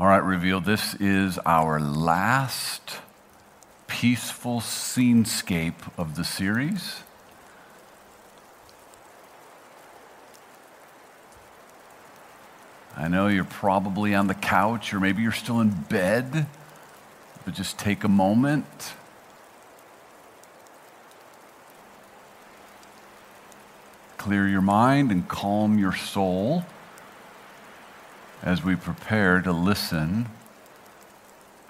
All right, Reveal, this is our last peaceful scenescape of the series. I know you're probably on the couch or maybe you're still in bed, but just take a moment. Clear your mind and calm your soul as we prepare to listen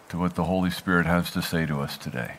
to what the Holy Spirit has to say to us today.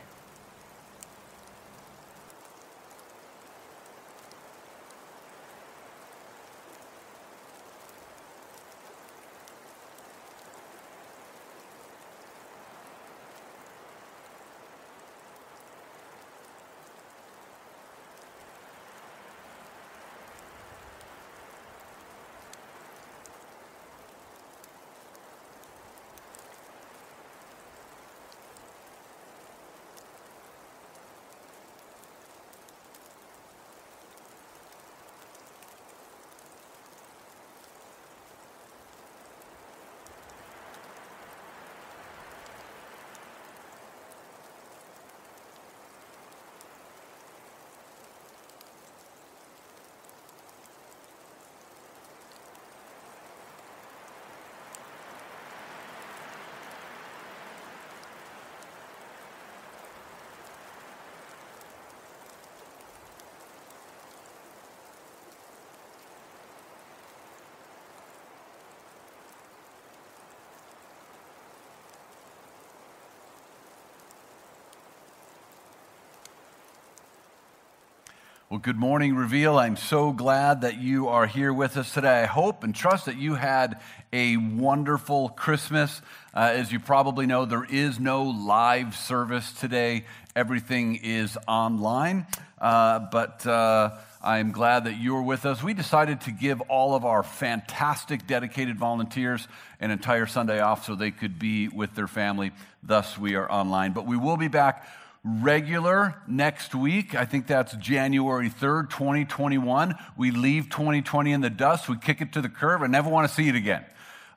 Well, good morning, Reveal. I'm so glad that you are here with us today. I hope and trust that you had a wonderful Christmas. Uh, as you probably know, there is no live service today, everything is online. Uh, but uh, I'm glad that you're with us. We decided to give all of our fantastic, dedicated volunteers an entire Sunday off so they could be with their family. Thus, we are online. But we will be back regular next week. I think that's January 3rd, 2021. We leave 2020 in the dust, we kick it to the curb, and never want to see it again.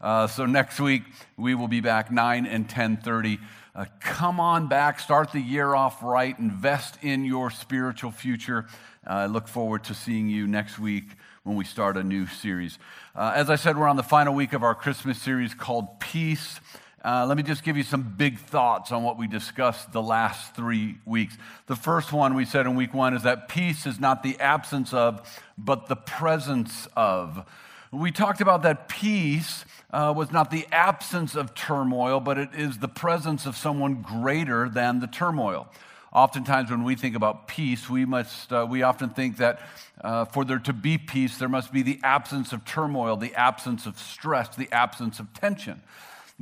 Uh, so next week we will be back 9 and 10:30. Uh, come on back, start the year off right, invest in your spiritual future. Uh, I look forward to seeing you next week when we start a new series. Uh, as I said, we're on the final week of our Christmas series called Peace. Uh, let me just give you some big thoughts on what we discussed the last three weeks. The first one we said in week one is that peace is not the absence of, but the presence of. We talked about that peace uh, was not the absence of turmoil, but it is the presence of someone greater than the turmoil. Oftentimes, when we think about peace, we, must, uh, we often think that uh, for there to be peace, there must be the absence of turmoil, the absence of stress, the absence of tension.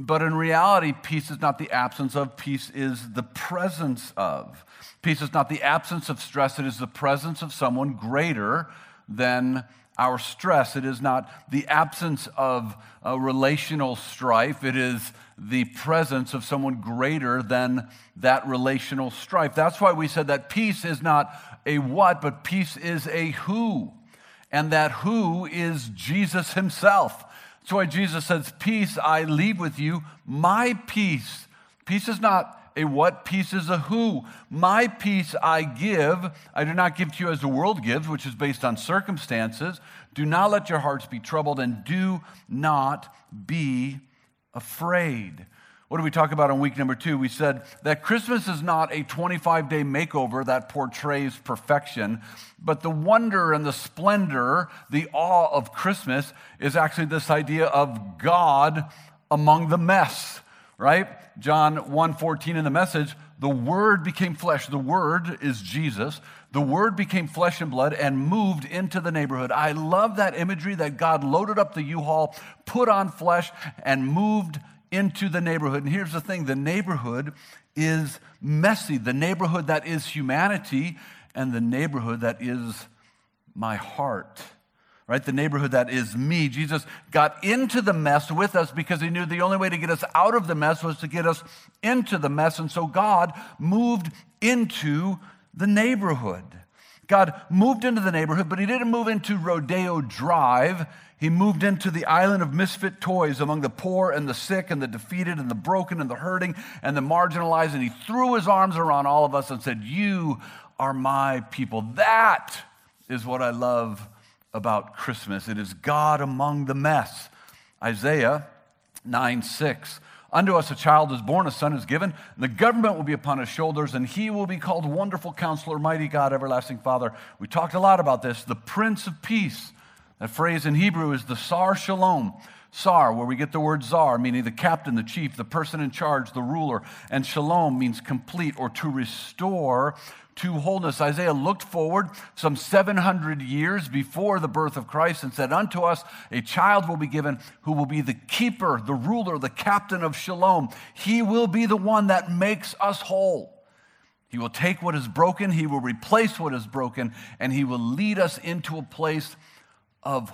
But in reality, peace is not the absence of, peace is the presence of. Peace is not the absence of stress, it is the presence of someone greater than our stress. It is not the absence of a relational strife, it is the presence of someone greater than that relational strife. That's why we said that peace is not a what, but peace is a who. And that who is Jesus himself. That's why Jesus says, Peace I leave with you, my peace. Peace is not a what, peace is a who. My peace I give. I do not give to you as the world gives, which is based on circumstances. Do not let your hearts be troubled, and do not be afraid. What did we talk about on week number two? We said that Christmas is not a 25 day makeover that portrays perfection, but the wonder and the splendor, the awe of Christmas is actually this idea of God among the mess, right? John 1:14 in the message, the word became flesh. The word is Jesus. The word became flesh and blood and moved into the neighborhood. I love that imagery that God loaded up the U-Haul, put on flesh and moved into the neighborhood. And here's the thing the neighborhood is messy, the neighborhood that is humanity, and the neighborhood that is my heart. Right? The neighborhood that is me. Jesus got into the mess with us because he knew the only way to get us out of the mess was to get us into the mess. And so God moved into the neighborhood. God moved into the neighborhood, but he didn't move into Rodeo Drive. He moved into the island of misfit toys among the poor and the sick and the defeated and the broken and the hurting and the marginalized. And he threw his arms around all of us and said, You are my people. That is what I love about Christmas. It is God among the mess. Isaiah 9 6. Unto us a child is born, a son is given, and the government will be upon his shoulders, and he will be called Wonderful Counselor, Mighty God, Everlasting Father. We talked a lot about this. The Prince of Peace. That phrase in Hebrew is the Sar Shalom. Sar, where we get the word czar, meaning the captain, the chief, the person in charge, the ruler. And shalom means complete or to restore to wholeness. Isaiah looked forward some 700 years before the birth of Christ and said, Unto us a child will be given who will be the keeper, the ruler, the captain of shalom. He will be the one that makes us whole. He will take what is broken, he will replace what is broken, and he will lead us into a place of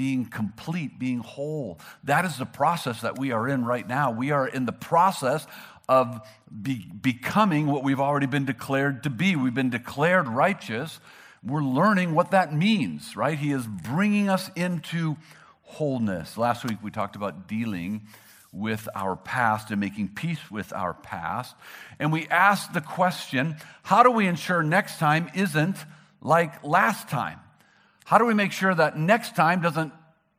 being complete, being whole. That is the process that we are in right now. We are in the process of be, becoming what we've already been declared to be. We've been declared righteous. We're learning what that means, right? He is bringing us into wholeness. Last week we talked about dealing with our past and making peace with our past. And we asked the question how do we ensure next time isn't like last time? How do we make sure that next time doesn't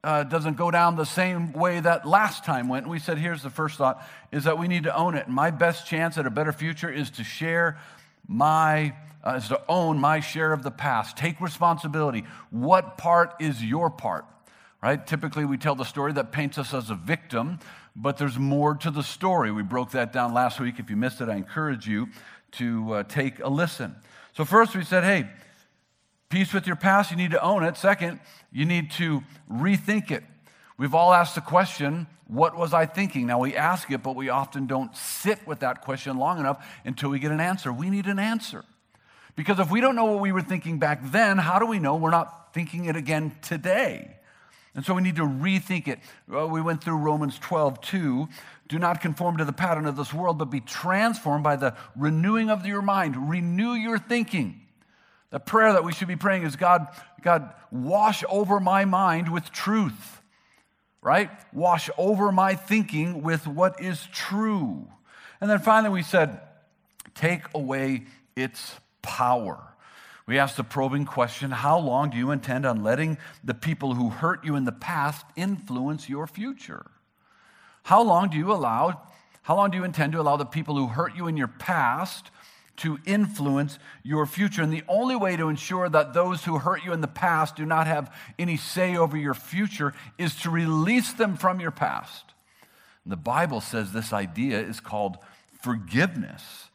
uh, doesn't go down the same way that last time went. And we said, here's the first thought is that we need to own it. And my best chance at a better future is to share my, uh, is to own my share of the past. Take responsibility. What part is your part? Right? Typically, we tell the story that paints us as a victim, but there's more to the story. We broke that down last week. If you missed it, I encourage you to uh, take a listen. So, first, we said, hey, peace with your past, you need to own it. Second, you need to rethink it. We've all asked the question, what was I thinking? Now we ask it, but we often don't sit with that question long enough until we get an answer. We need an answer. Because if we don't know what we were thinking back then, how do we know we're not thinking it again today? And so we need to rethink it. Well, we went through Romans 12, 2. Do not conform to the pattern of this world, but be transformed by the renewing of your mind. Renew your thinking. The prayer that we should be praying is God, God, wash over my mind with truth, right? Wash over my thinking with what is true. And then finally, we said, take away its power. We asked the probing question How long do you intend on letting the people who hurt you in the past influence your future? How long do you allow, how long do you intend to allow the people who hurt you in your past to influence your future. And the only way to ensure that those who hurt you in the past do not have any say over your future is to release them from your past. And the Bible says this idea is called forgiveness.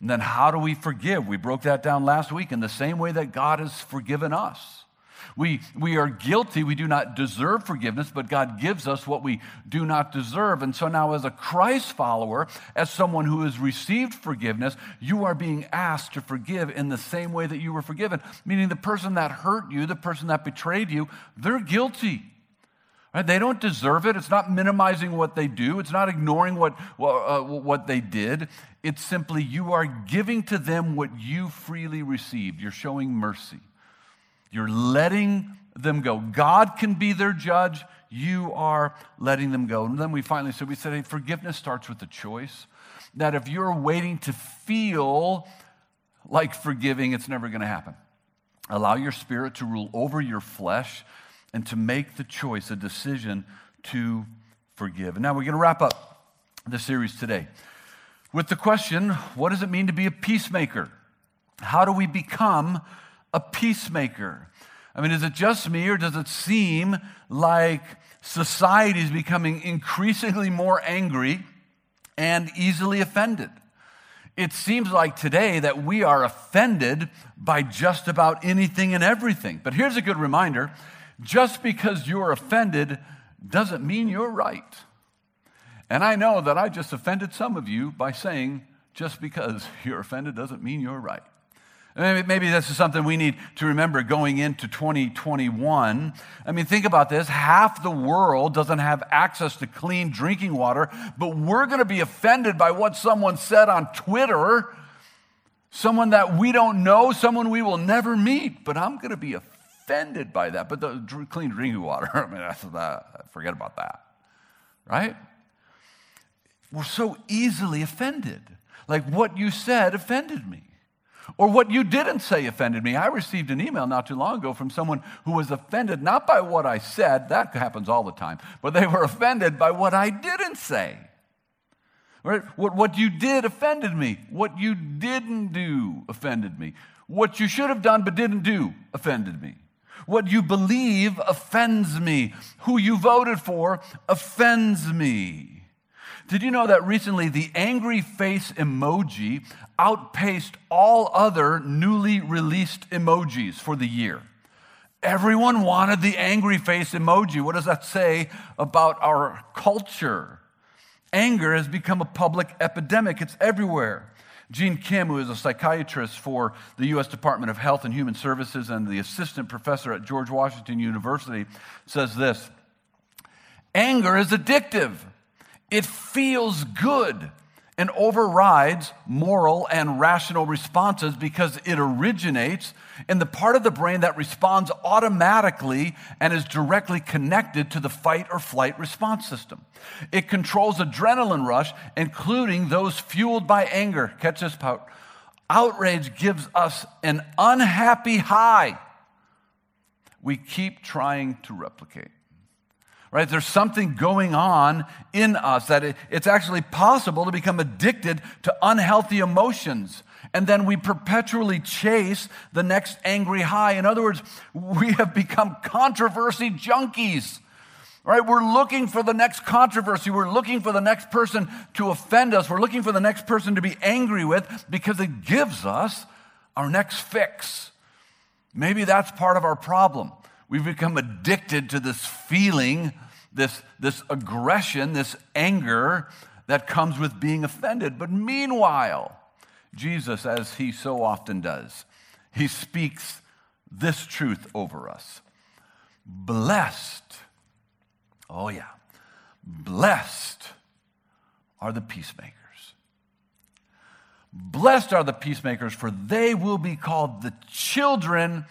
And then how do we forgive? We broke that down last week in the same way that God has forgiven us. We, we are guilty. We do not deserve forgiveness, but God gives us what we do not deserve. And so now, as a Christ follower, as someone who has received forgiveness, you are being asked to forgive in the same way that you were forgiven. Meaning, the person that hurt you, the person that betrayed you, they're guilty. Right? They don't deserve it. It's not minimizing what they do. It's not ignoring what, uh, what they did. It's simply you are giving to them what you freely received. You're showing mercy. You're letting them go. God can be their judge. You are letting them go. And then we finally said, we said, hey, forgiveness starts with a choice. That if you're waiting to feel like forgiving, it's never going to happen. Allow your spirit to rule over your flesh and to make the choice, a decision to forgive. And now we're going to wrap up the series today with the question what does it mean to be a peacemaker? How do we become a peacemaker? I mean, is it just me, or does it seem like society is becoming increasingly more angry and easily offended? It seems like today that we are offended by just about anything and everything. But here's a good reminder just because you're offended doesn't mean you're right. And I know that I just offended some of you by saying just because you're offended doesn't mean you're right. Maybe this is something we need to remember going into 2021. I mean, think about this. Half the world doesn't have access to clean drinking water, but we're going to be offended by what someone said on Twitter someone that we don't know, someone we will never meet, but I'm going to be offended by that. But the clean drinking water, I mean, forget about that, right? We're so easily offended. Like what you said offended me. Or what you didn't say offended me. I received an email not too long ago from someone who was offended not by what I said, that happens all the time, but they were offended by what I didn't say. Right? What, what you did offended me. What you didn't do offended me. What you should have done but didn't do offended me. What you believe offends me. Who you voted for offends me. Did you know that recently the angry face emoji outpaced all other newly released emojis for the year? Everyone wanted the angry face emoji. What does that say about our culture? Anger has become a public epidemic, it's everywhere. Gene Kim, who is a psychiatrist for the U.S. Department of Health and Human Services and the assistant professor at George Washington University, says this Anger is addictive, it feels good and overrides moral and rational responses because it originates in the part of the brain that responds automatically and is directly connected to the fight or flight response system. It controls adrenaline rush, including those fueled by anger. Catch this part. Outrage gives us an unhappy high we keep trying to replicate right? There's something going on in us that it, it's actually possible to become addicted to unhealthy emotions. And then we perpetually chase the next angry high. In other words, we have become controversy junkies. Right? We're looking for the next controversy. We're looking for the next person to offend us. We're looking for the next person to be angry with because it gives us our next fix. Maybe that's part of our problem. We've become addicted to this feeling, this, this aggression, this anger that comes with being offended. But meanwhile, Jesus, as he so often does, he speaks this truth over us Blessed, oh yeah, blessed are the peacemakers. Blessed are the peacemakers, for they will be called the children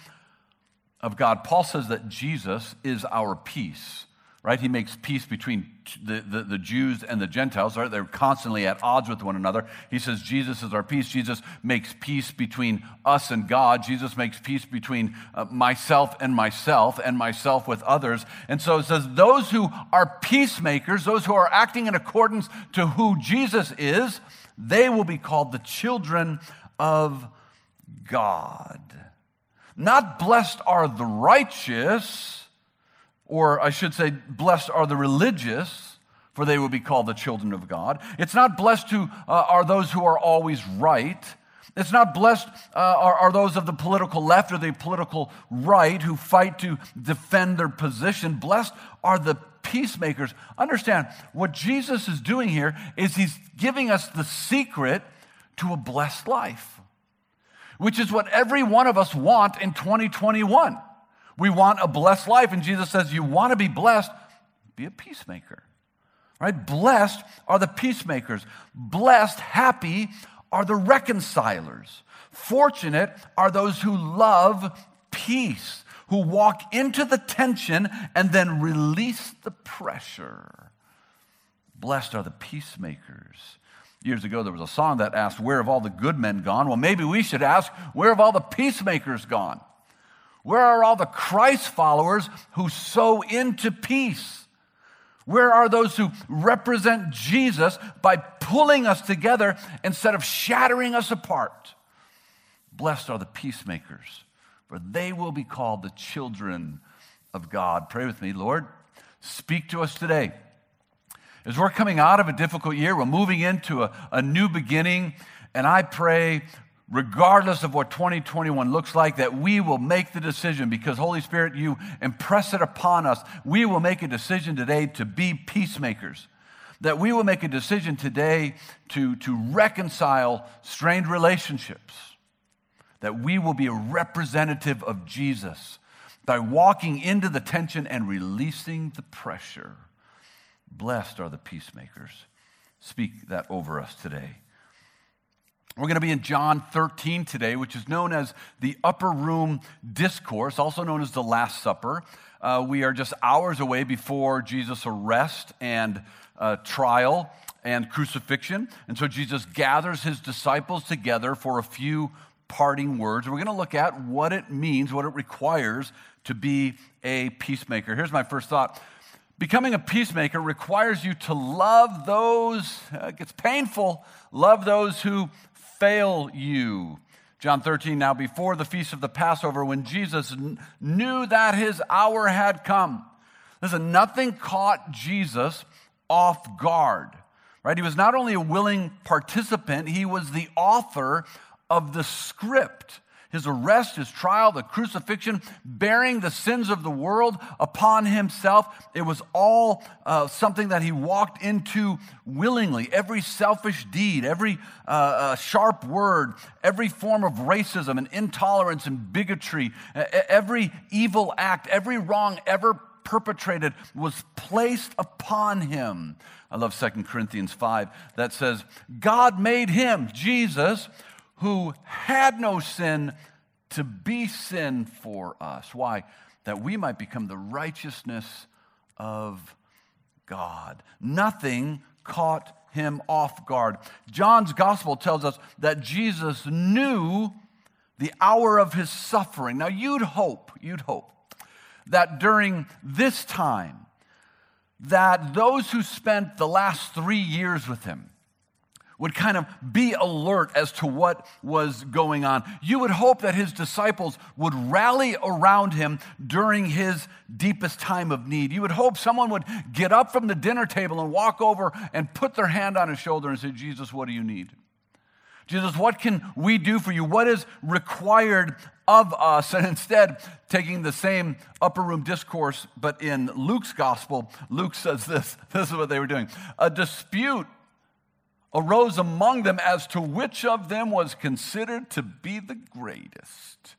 of God. Paul says that Jesus is our peace, right? He makes peace between the, the, the, Jews and the Gentiles, right? They're constantly at odds with one another. He says Jesus is our peace. Jesus makes peace between us and God. Jesus makes peace between uh, myself and myself and myself with others. And so it says those who are peacemakers, those who are acting in accordance to who Jesus is, they will be called the children of God. Not blessed are the righteous, or I should say, blessed are the religious, for they will be called the children of God. It's not blessed who uh, are those who are always right. It's not blessed uh, are, are, those of the political left or the political right who fight to defend their position. Blessed are the peacemakers. Understand, what Jesus is doing here is he's giving us the secret to a blessed life which is what every one of us want in 2021. We want a blessed life. And Jesus says, You want to be blessed? Be a peacemaker. Right? Blessed are the peacemakers. Blessed, happy are the reconcilers. Fortunate are those who love peace, who walk into the tension and then release the pressure. Blessed are the peacemakers. Years ago, there was a song that asked, Where have all the good men gone? Well, maybe we should ask, Where have all the peacemakers gone? Where are all the Christ followers who sow into peace? Where are those who represent Jesus by pulling us together instead of shattering us apart? Blessed are the peacemakers, for they will be called the children of God. Pray with me, Lord. Speak to us today. As we're coming out of a difficult year, we're moving into a, a new beginning, and I pray, regardless of what 2021 looks like, that we will make the decision because, Holy Spirit, you impress it upon us. We will make a decision today to be peacemakers. That we will make a decision today to, to reconcile strained relationships. That we will be a representative of Jesus by walking into the tension and releasing the pressure. Blessed are the peacemakers. Speak that over us today. We're going to be in John 13 today, which is known as the Upper Room Discourse, also known as the Last Supper. Uh, we are just hours away before Jesus' arrest and uh, trial and crucifixion. And so Jesus gathers his disciples together for a few parting words. We're going to look at what it means, what it requires to be a peacemaker. Here's my first thought Becoming a peacemaker requires you to love those, uh, it gets painful, love those who fail you. John 13, now before the feast of the Passover, when Jesus knew that his hour had come. Listen, nothing caught Jesus off guard, right? He was not only a willing participant, he was the author of the script his arrest, his trial, the crucifixion, bearing the sins of the world upon himself. It was all uh, something that he walked into willingly. Every selfish deed, every uh, uh, sharp word, every form of racism and intolerance and bigotry, every evil act, every wrong ever perpetrated was placed upon him. I love 2 Corinthians 5 that says, God made him, Jesus, who had no sin to be sin for us. Why? That we might become the righteousness of God. Nothing caught him off guard. John's gospel tells us that Jesus knew the hour of his suffering. Now, you'd hope, you'd hope that during this time, that those who spent the last three years with him, would kind of be alert as to what was going on. You would hope that his disciples would rally around him during his deepest time of need. You would hope someone would get up from the dinner table and walk over and put their hand on his shoulder and say, Jesus, what do you need? Jesus, what can we do for you? What is required of us? And instead, taking the same upper room discourse, but in Luke's gospel, Luke says this this is what they were doing. A dispute arose among them as to which of them was considered to be the greatest.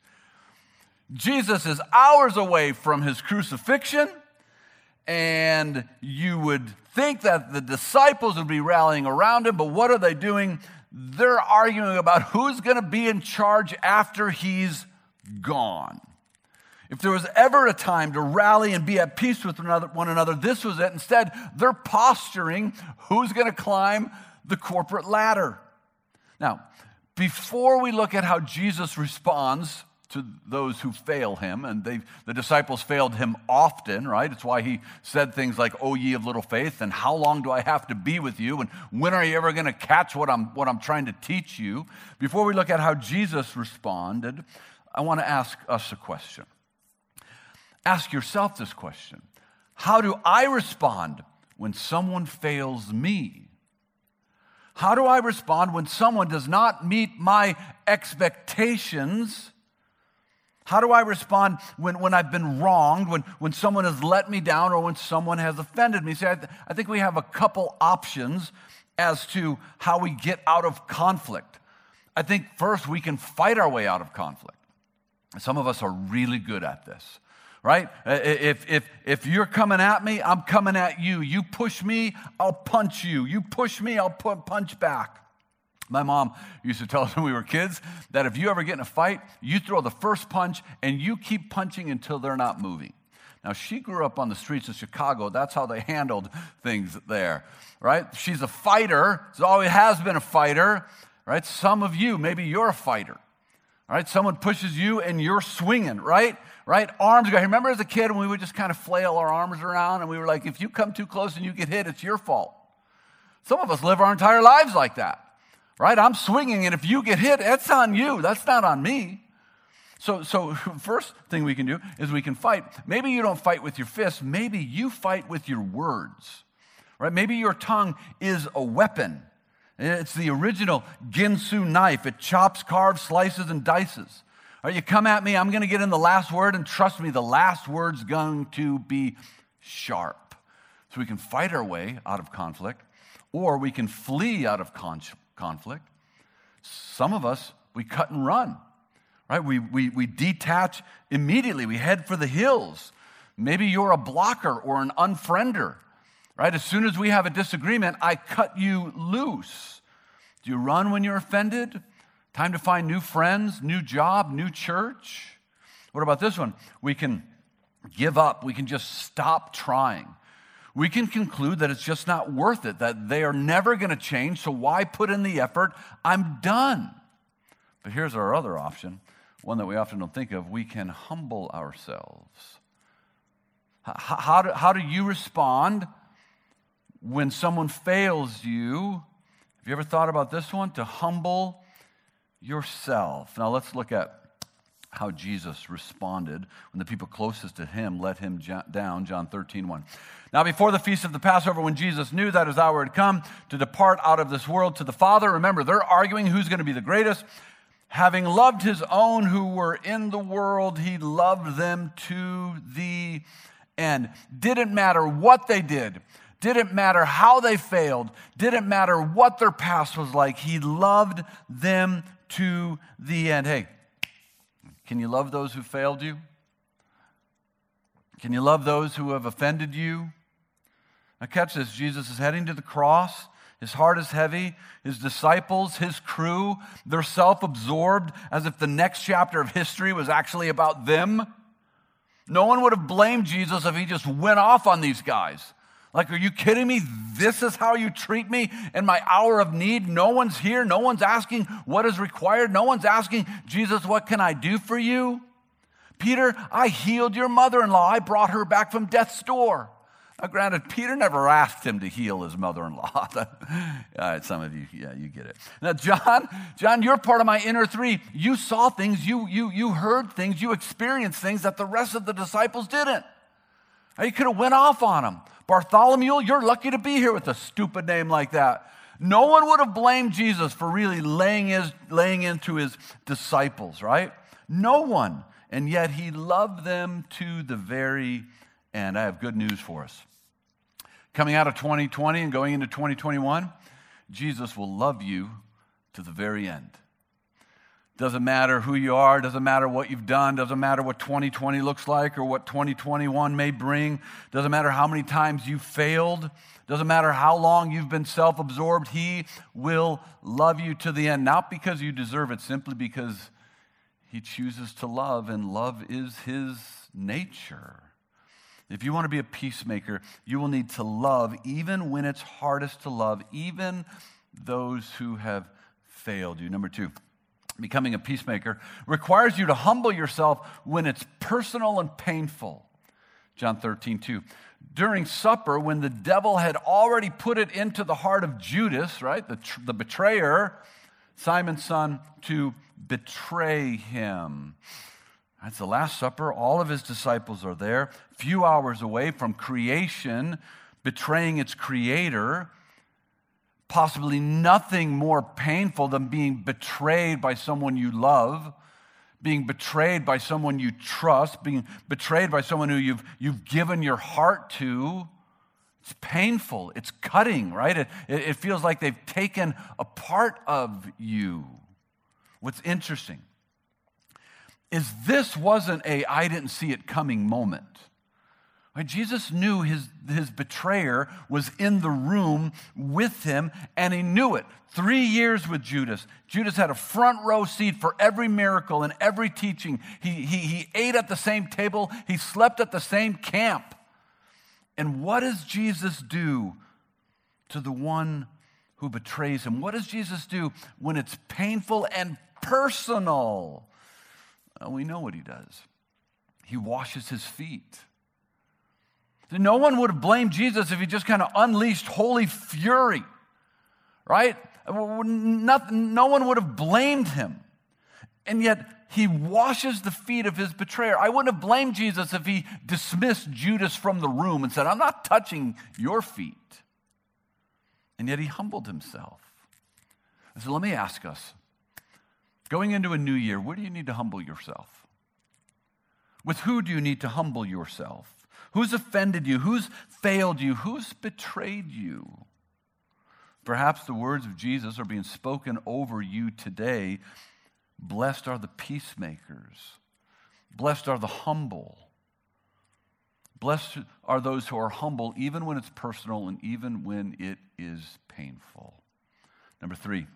Jesus is hours away from his crucifixion, and you would think that the disciples would be rallying around him, but what are they doing? They're arguing about who's going to be in charge after he's gone. If there was ever a time to rally and be at peace with one another, this was it. Instead, they're posturing who's going to climb the corporate ladder. Now, before we look at how Jesus responds to those who fail him, and the disciples failed him often, right? It's why he said things like, "Oh, ye of little faith," and "How long do I have to be with you?" and "When are you ever going to catch what I'm what I'm trying to teach you?" Before we look at how Jesus responded, I want to ask us a question. Ask yourself this question: How do I respond when someone fails me? How do I respond when someone does not meet my expectations? How do I respond when, when I've been wronged, when, when someone has let me down, or when someone has offended me? See, I, th- I think we have a couple options as to how we get out of conflict. I think first we can fight our way out of conflict. Some of us are really good at this right? Uh, if, if, if you're coming at me, I'm coming at you. You push me, I'll punch you. You push me, I'll punch back. My mom used to tell us when we were kids that if you ever get in a fight, you throw the first punch and you keep punching until they're not moving. Now, she grew up on the streets of Chicago. That's how they handled things there, right? She's a fighter. She always has been a fighter, right? Some of you, maybe you're a fighter, right? Someone pushes you and you're swinging, right? Right? Arms go. Remember as a kid when we would just kind of flail our arms around and we were like, if you come too close and you get hit, it's your fault. Some of us live our entire lives like that, right? I'm swinging and if you get hit, that's on you. That's not on me. So, so first thing we can do is we can fight. Maybe you don't fight with your fists. Maybe you fight with your words, right? Maybe your tongue is a weapon. It's the original Ginsu knife. It chops, carves, slices, and dices. Or you come at me, I'm going to get in the last word, and trust me, the last word's going to be sharp. So we can fight our way out of conflict, or we can flee out of con- conflict. Some of us, we cut and run, right? We, we, we detach immediately, we head for the hills. Maybe you're a blocker or an unfriender, right? As soon as we have a disagreement, I cut you loose. Do you run when you're offended? Time to find new friends, new job, new church? What about this one? We can give up. We can just stop trying. We can conclude that it's just not worth it, that they are never going to change, so why put in the effort? I'm done. But here's our other option, one that we often don't think of. We can humble ourselves. How, do, how do you respond when someone fails you? Have you ever thought about this one? To humble yourself. Now let's look at how Jesus responded when the people closest to him let him down, John 13, 1. Now, before the feast of the Passover, when Jesus knew that his hour had come to depart out of this world to the Father, remember, they're arguing who's going to be the greatest. Having loved his own who were in the world, he loved them to the end. Didn't matter what they did, didn't matter how they failed, didn't matter what their past was like, he loved them to the end. Hey, can you love those who failed you? Can you love those who have offended you? Now, catch this Jesus is heading to the cross. His heart is heavy. His disciples, his crew, they're self absorbed as if the next chapter of history was actually about them. No one would have blamed Jesus if he just went off on these guys. Like, are you kidding me? This is how you treat me in my hour of need? No one's here. No one's asking what is required. No one's asking, Jesus, what can I do for you? Peter, I healed your mother in law. I brought her back from death's door. Now, granted, Peter never asked him to heal his mother in law. All right, some of you, yeah, you get it. Now, John, John, you're part of my inner three. You saw things, you, you, you heard things, you experienced things that the rest of the disciples didn't. Now, you could have went off on them. Bartholomew, you're lucky to be here with a stupid name like that. No one would have blamed Jesus for really laying, his, laying into his disciples, right? No one. And yet he loved them to the very end. I have good news for us. Coming out of 2020 and going into 2021, Jesus will love you to the very end. Doesn't matter who you are, doesn't matter what you've done, doesn't matter what 2020 looks like or what 2021 may bring, doesn't matter how many times you've failed, doesn't matter how long you've been self absorbed, He will love you to the end. Not because you deserve it, simply because He chooses to love, and love is His nature. If you want to be a peacemaker, you will need to love even when it's hardest to love, even those who have failed you. Number two, becoming a peacemaker requires you to humble yourself when it's personal and painful. John 13, 2. During supper, when the devil had already put it into the heart of Judas, right, the, the betrayer, Simon's son, to betray him. That's the Last Supper. All of his disciples are there, few hours away from creation, betraying its creator possibly nothing more painful than being betrayed by someone you love, being betrayed by someone you trust, being betrayed by someone who you've, you've given your heart to. It's painful. It's cutting, right? It, it feels like they've taken a part of you. What's interesting is this wasn't a I didn't see it coming moment. Jesus knew his, his betrayer was in the room with him, and he knew it. Three years with Judas. Judas had a front row seat for every miracle and every teaching. He, he, he ate at the same table, he slept at the same camp. And what does Jesus do to the one who betrays him? What does Jesus do when it's painful and personal? Well, we know what he does. He washes his feet. No one would have blamed Jesus if he just kind of unleashed holy fury, right? No one would have blamed him. And yet, he washes the feet of his betrayer. I wouldn't have blamed Jesus if he dismissed Judas from the room and said, I'm not touching your feet. And yet, he humbled himself. So, let me ask us going into a new year, where do you need to humble yourself? With who do you need to humble yourself? Who's offended you? Who's failed you? Who's betrayed you? Perhaps the words of Jesus are being spoken over you today. Blessed are the peacemakers. Blessed are the humble. Blessed are those who are humble, even when it's personal and even when it is painful. Number three,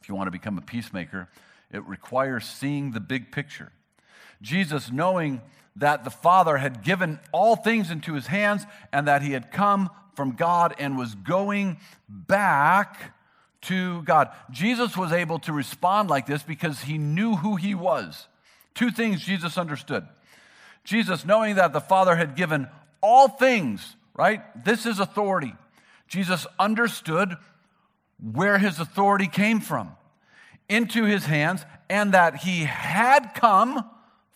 if you want to become a peacemaker, it requires seeing the big picture. Jesus, knowing that the Father had given all things into his hands and that he had come from God and was going back to God. Jesus was able to respond like this because he knew who he was. Two things Jesus understood. Jesus, knowing that the Father had given all things, right? This is authority. Jesus understood where his authority came from into his hands and that he had come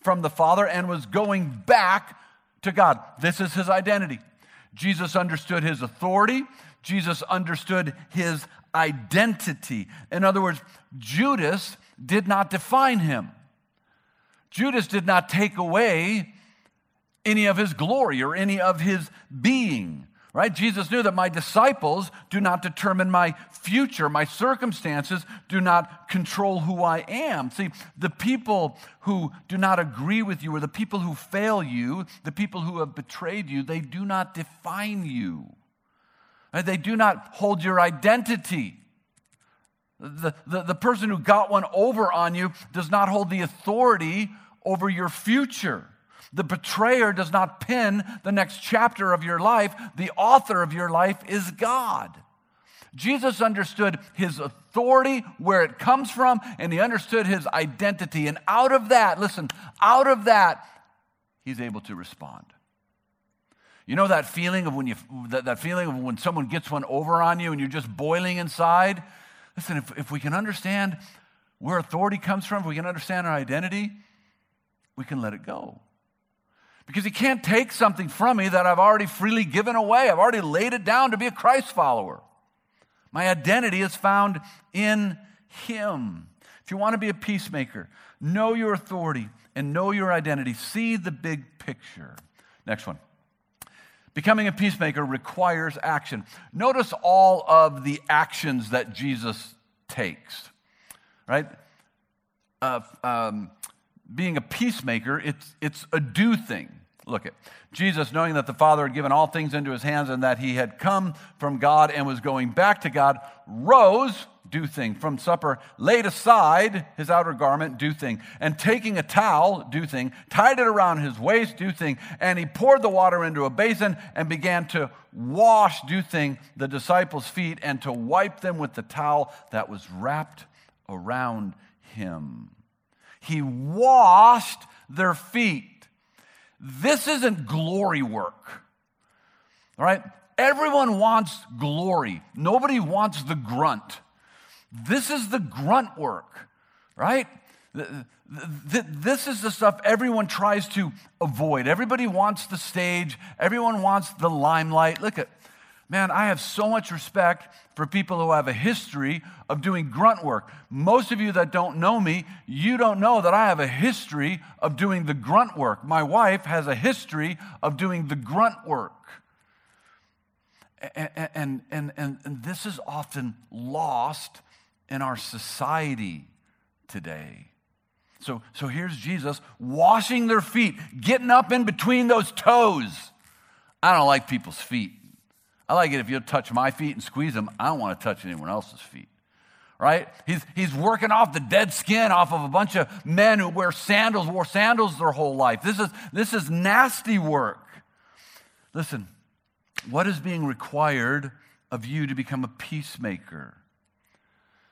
from the Father and was going back to God. This is his identity. Jesus understood his authority. Jesus understood his identity. In other words, Judas did not define him. Judas did not take away any of his glory or any of his being right? Jesus knew that my disciples do not determine my future. My circumstances do not control who I am. See, the people who do not agree with you or the people who fail you, the people who have betrayed you, they do not define you. They do not hold your identity. The, the, the person who got one over on you does not hold the authority over your future. The betrayer does not pin the next chapter of your life. The author of your life is God. Jesus understood his authority, where it comes from, and he understood his identity. And out of that, listen, out of that, he's able to respond. You know that feeling of when you that, that feeling of when someone gets one over on you and you're just boiling inside? Listen, if, if we can understand where authority comes from, if we can understand our identity, we can let it go. Because he can't take something from me that I've already freely given away. I've already laid it down to be a Christ follower. My identity is found in him. If you want to be a peacemaker, know your authority and know your identity. See the big picture. Next one. Becoming a peacemaker requires action. Notice all of the actions that Jesus takes, right? Uh, um, being a peacemaker, it's, it's a do thing. Look at Jesus, knowing that the Father had given all things into his hands and that he had come from God and was going back to God, rose, do thing, from supper, laid aside his outer garment, do thing, and taking a towel, do thing, tied it around his waist, do thing, and he poured the water into a basin and began to wash, do thing, the disciples' feet and to wipe them with the towel that was wrapped around him. He washed their feet. This isn't glory work. All right? Everyone wants glory. Nobody wants the grunt. This is the grunt work, right? This is the stuff everyone tries to avoid. Everybody wants the stage, everyone wants the limelight. Look at Man, I have so much respect for people who have a history of doing grunt work. Most of you that don't know me, you don't know that I have a history of doing the grunt work. My wife has a history of doing the grunt work. And, and, and, and, and this is often lost in our society today. So, so here's Jesus washing their feet, getting up in between those toes. I don't like people's feet. I like it if you'll touch my feet and squeeze them. I don't want to touch anyone else's feet. Right? He's, he's working off the dead skin off of a bunch of men who wear sandals, wore sandals their whole life. This is, this is nasty work. Listen, what is being required of you to become a peacemaker?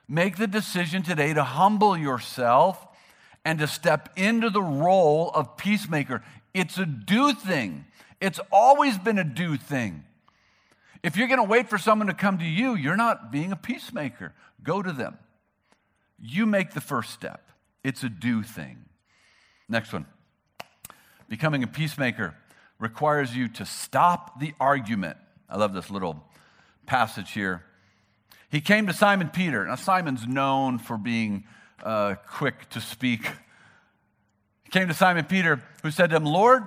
Make the decision today to humble yourself and to step into the role of peacemaker. It's a do thing, it's always been a do thing. If you're going to wait for someone to come to you, you're not being a peacemaker. Go to them. You make the first step. It's a do thing. Next one. Becoming a peacemaker requires you to stop the argument. I love this little passage here. He came to Simon Peter. Now, Simon's known for being uh, quick to speak. He came to Simon Peter, who said to him, Lord,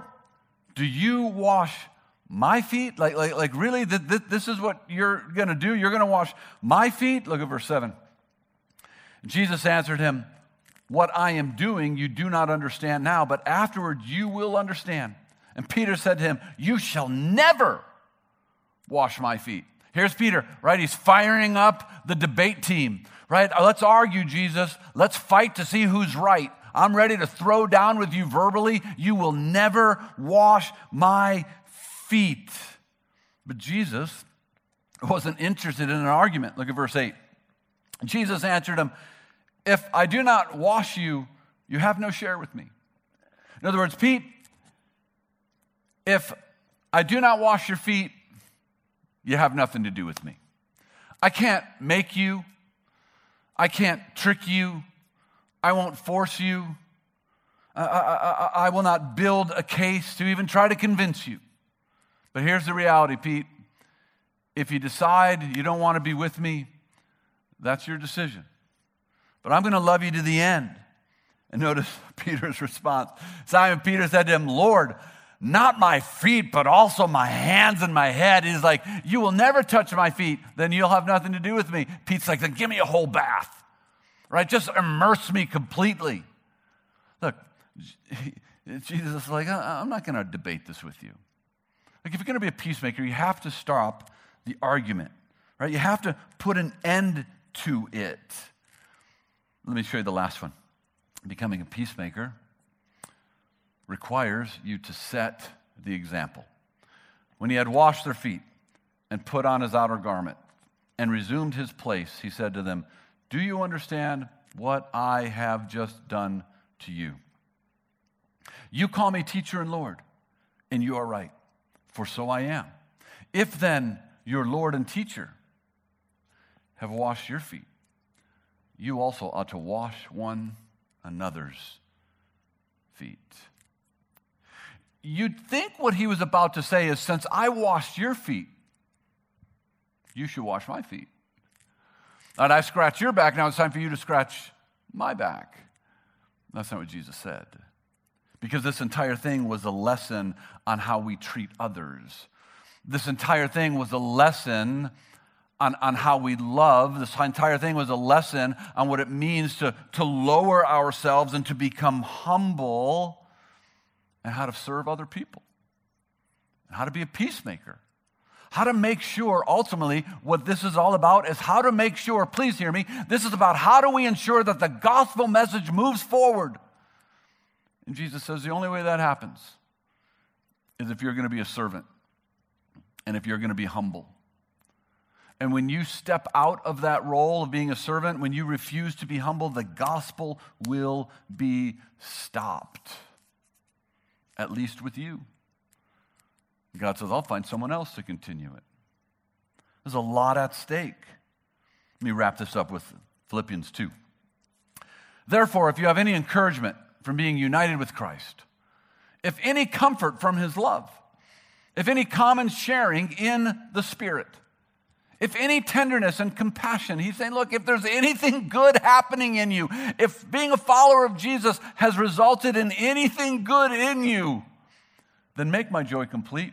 do you wash my feet? Like, like, like really, this is what you're going to do? You're going to wash my feet? Look at verse 7. Jesus answered him, What I am doing you do not understand now, but afterward you will understand. And Peter said to him, You shall never wash my feet. Here's Peter, right? He's firing up the debate team, right? Uh, let's argue, Jesus. Let's fight to see who's right. I'm ready to throw down with you verbally. You will never wash my feet. But Jesus wasn't interested in an argument. Look at verse 8. Jesus answered him, If I do not wash you, you have no share with me. In other words, Pete, if I do not wash your feet, you have nothing to do with me. I can't make you. I can't trick you. I won't force you. I, I, I, I, will not build a case to even try to convince you. But here's the reality, Pete. If you decide you don't want to be with me, that's your decision. But I'm going to love you to the end. And notice Peter's response. Simon Peter said to him, Lord, not my feet, but also my hands and my head. He's like, You will never touch my feet, then you'll have nothing to do with me. Pete's like, Then give me a whole bath, right? Just immerse me completely. Look, Jesus is like, uh, I'm not going to debate this with you. Like, if you're going to be a peacemaker, you have to stop the argument, right? You have to put an end to it. Let me show you the last one. Becoming a peacemaker requires you to set the example. When he had washed their feet and put on his outer garment and resumed his place, he said to them, Do you understand what I have just done to you? You call me teacher and Lord, and you are right, for so I am. If then your Lord and teacher have washed your feet, you also ought to wash one another's feet. You'd think what he was about to say is since I washed your feet, you should wash my feet. And I scratch your back, now it's time for you to scratch my back. That's not what Jesus said. Because this entire thing was a lesson on how we treat others. This entire thing was a lesson on, on how we love. This entire thing was a lesson on what it means to, to lower ourselves and to become humble and how to serve other people, and how to be a peacemaker. How to make sure, ultimately, what this is all about is how to make sure, please hear me, this is about how do we ensure that the gospel message moves forward. And Jesus says the only way that happens is if you're going to be a servant and if you're going to be humble. And when you step out of that role of being a servant, when you refuse to be humble, the gospel will be stopped, at least with you. God says, I'll find someone else to continue it. There's a lot at stake. Let me wrap this up with Philippians 2. Therefore, if you have any encouragement from being united with Christ, if any comfort from his love, if any common sharing in the Spirit, if any tenderness and compassion, he's saying, look, if there's anything good happening in you, if being a follower of Jesus has resulted in anything good in you, then make my joy complete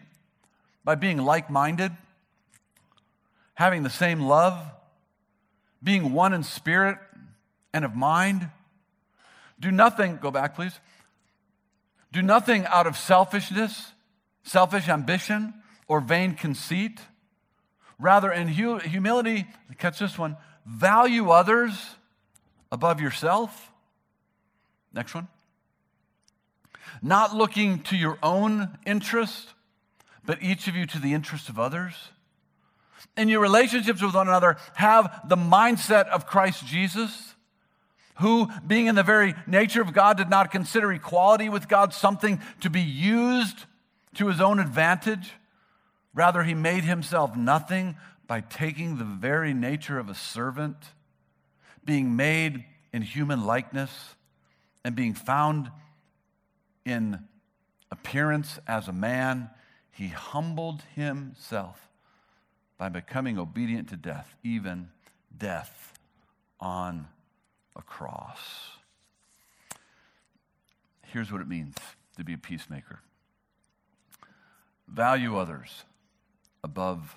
by being like minded, having the same love, being one in spirit and of mind. Do nothing, go back please. Do nothing out of selfishness, selfish ambition, or vain conceit. Rather, in hu- humility, catch this one, value others above yourself. Next one. Not looking to your own interest but each of you to the interest of others. In your relationships with one another, have the mindset of Christ Jesus, who, being in the very nature of God, did not consider equality with God something to be used to his own advantage. Rather, he made himself nothing by taking the very nature of a servant, being made in human likeness, and being found in appearance as a man he humbled himself by becoming obedient to death, even death on a cross. Here's what it means to be a peacemaker value others above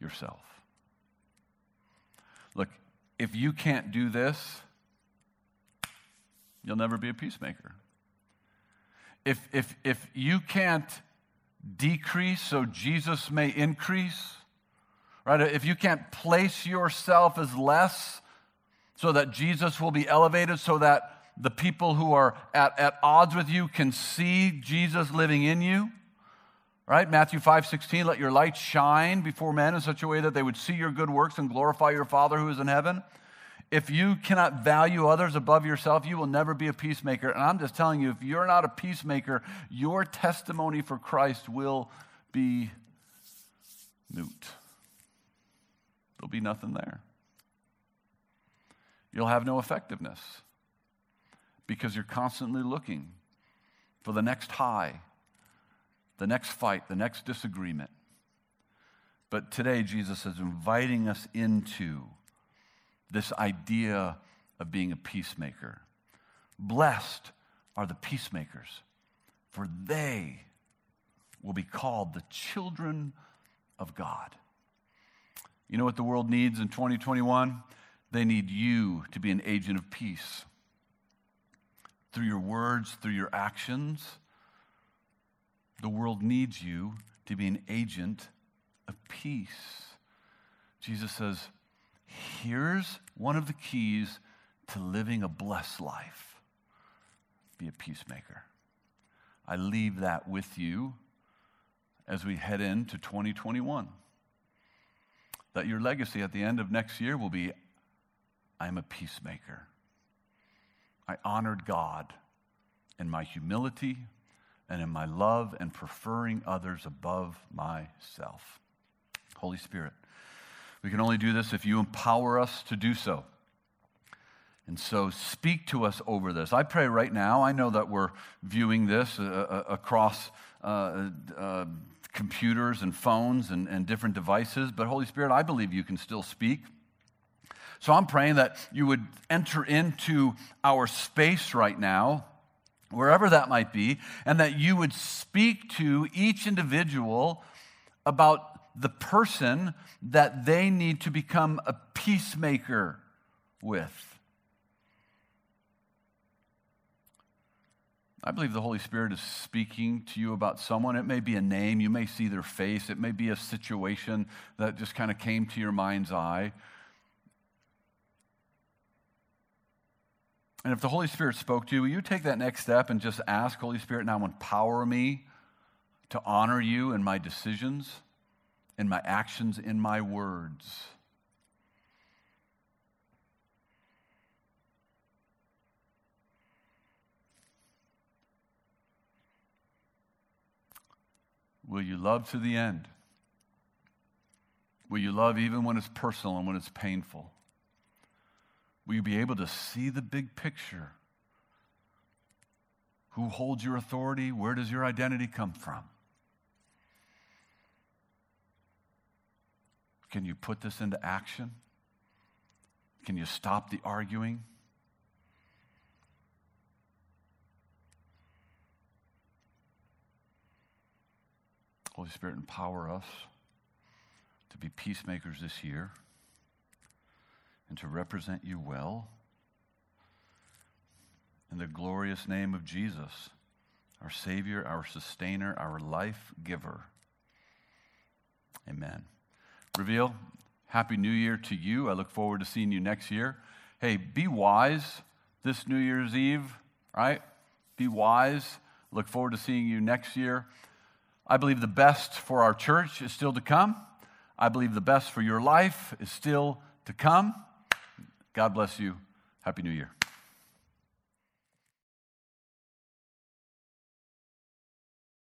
yourself. Look, if you can't do this, you'll never be a peacemaker. If, if, if you can't decrease so Jesus may increase, right? If you can't place yourself as less so that Jesus will be elevated, so that the people who are at, at odds with you can see Jesus living in you, right? Matthew 5 16, let your light shine before men in such a way that they would see your good works and glorify your Father who is in heaven. If you cannot value others above yourself, you will never be a peacemaker. And I'm just telling you, if you're not a peacemaker, your testimony for Christ will be moot. There'll be nothing there. You'll have no effectiveness because you're constantly looking for the next high, the next fight, the next disagreement. But today, Jesus is inviting us into this idea of being a peacemaker. Blessed are the peacemakers, for they will be called the children of God. You know what the world needs in 2021? They need you to be an agent of peace. Through your words, through your actions, the world needs you to be an agent of peace. Jesus says, Here's one of the keys to living a blessed life be a peacemaker. I leave that with you as we head into 2021. That your legacy at the end of next year will be I'm a peacemaker. I honored God in my humility and in my love and preferring others above myself. Holy Spirit, we can only do this if you empower us to do so. And so speak to us over this. I pray right now, I know that we're viewing this uh, uh, across uh, uh, computers and phones and, and different devices, but Holy Spirit, I believe you can still speak. So I'm praying that you would enter into our space right now, wherever that might be, and that you would speak to each individual about the person that they need to become a peacemaker with. I believe the Holy Spirit is speaking to you about someone. It may be a name, you may see their face, it may be a situation that just kind of came to your mind's eye. And if the Holy Spirit spoke to you, will you take that next step and just ask, Holy Spirit, now empower me to honor you in my decisions? in my actions, in my words. Will you love to the end? Will you love even when it's personal and when it's painful? Will you be able to see the big picture? Who holds your authority? Where does your identity come from? Can you put this into action? Can you stop the arguing? Holy Spirit, empower us to be peacemakers this year and to represent you well. In the glorious name of Jesus, our Savior, our Sustainer, our life giver. Amen. Reveal, Happy New Year to you. I look forward to seeing you next year. Hey, be wise this New Year's Eve, right? Be wise. Look forward to seeing you next year. I believe the best for our church is still to come. I believe the best for your life is still to come. God bless you. Happy New Year.